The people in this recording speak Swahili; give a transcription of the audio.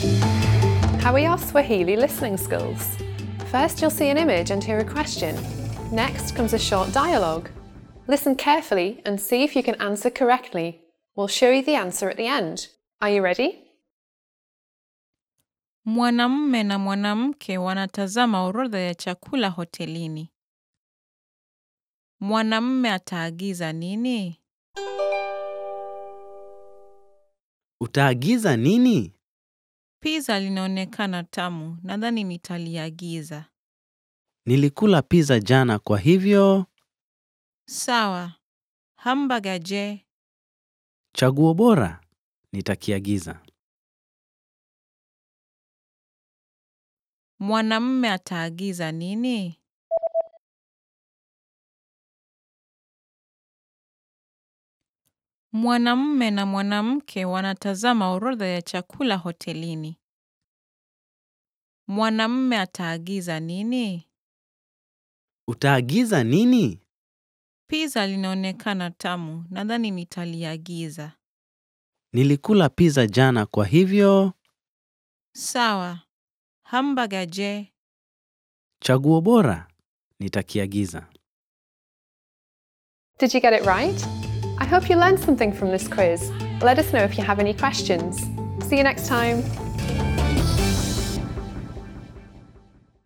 How are your Swahili listening skills? First, you'll see an image and hear a question. Next comes a short dialogue. Listen carefully and see if you can answer correctly. We'll show you the answer at the end. Are you ready? Mwanamume na mwanamke wanatazama orodha ya chakula hotelini. Mwanamume ataagiza nini? Utaagiza nini? Pizza linaonekana tamu, nadhani nitaliagiza. Nilikula pizza jana kwa hivyo Sawa. Hamburger je? chaguo bora. Nitakiagiza. Mwanamume ataagiza nini? Mwanamume na mwanamke wanatazama orodha ya chakula hotelini. Mwanamume ataagiza nini? Utaagiza nini? Pizza linaonekana tamu, nadhani nitaliagiza. Nilikula pizza jana kwa hivyo Sawa. Hamburger je? chaguo bora. Nitakiagiza. Did you get it right? I hope you learned something from this quiz. Let us know if you have any questions. See you next time.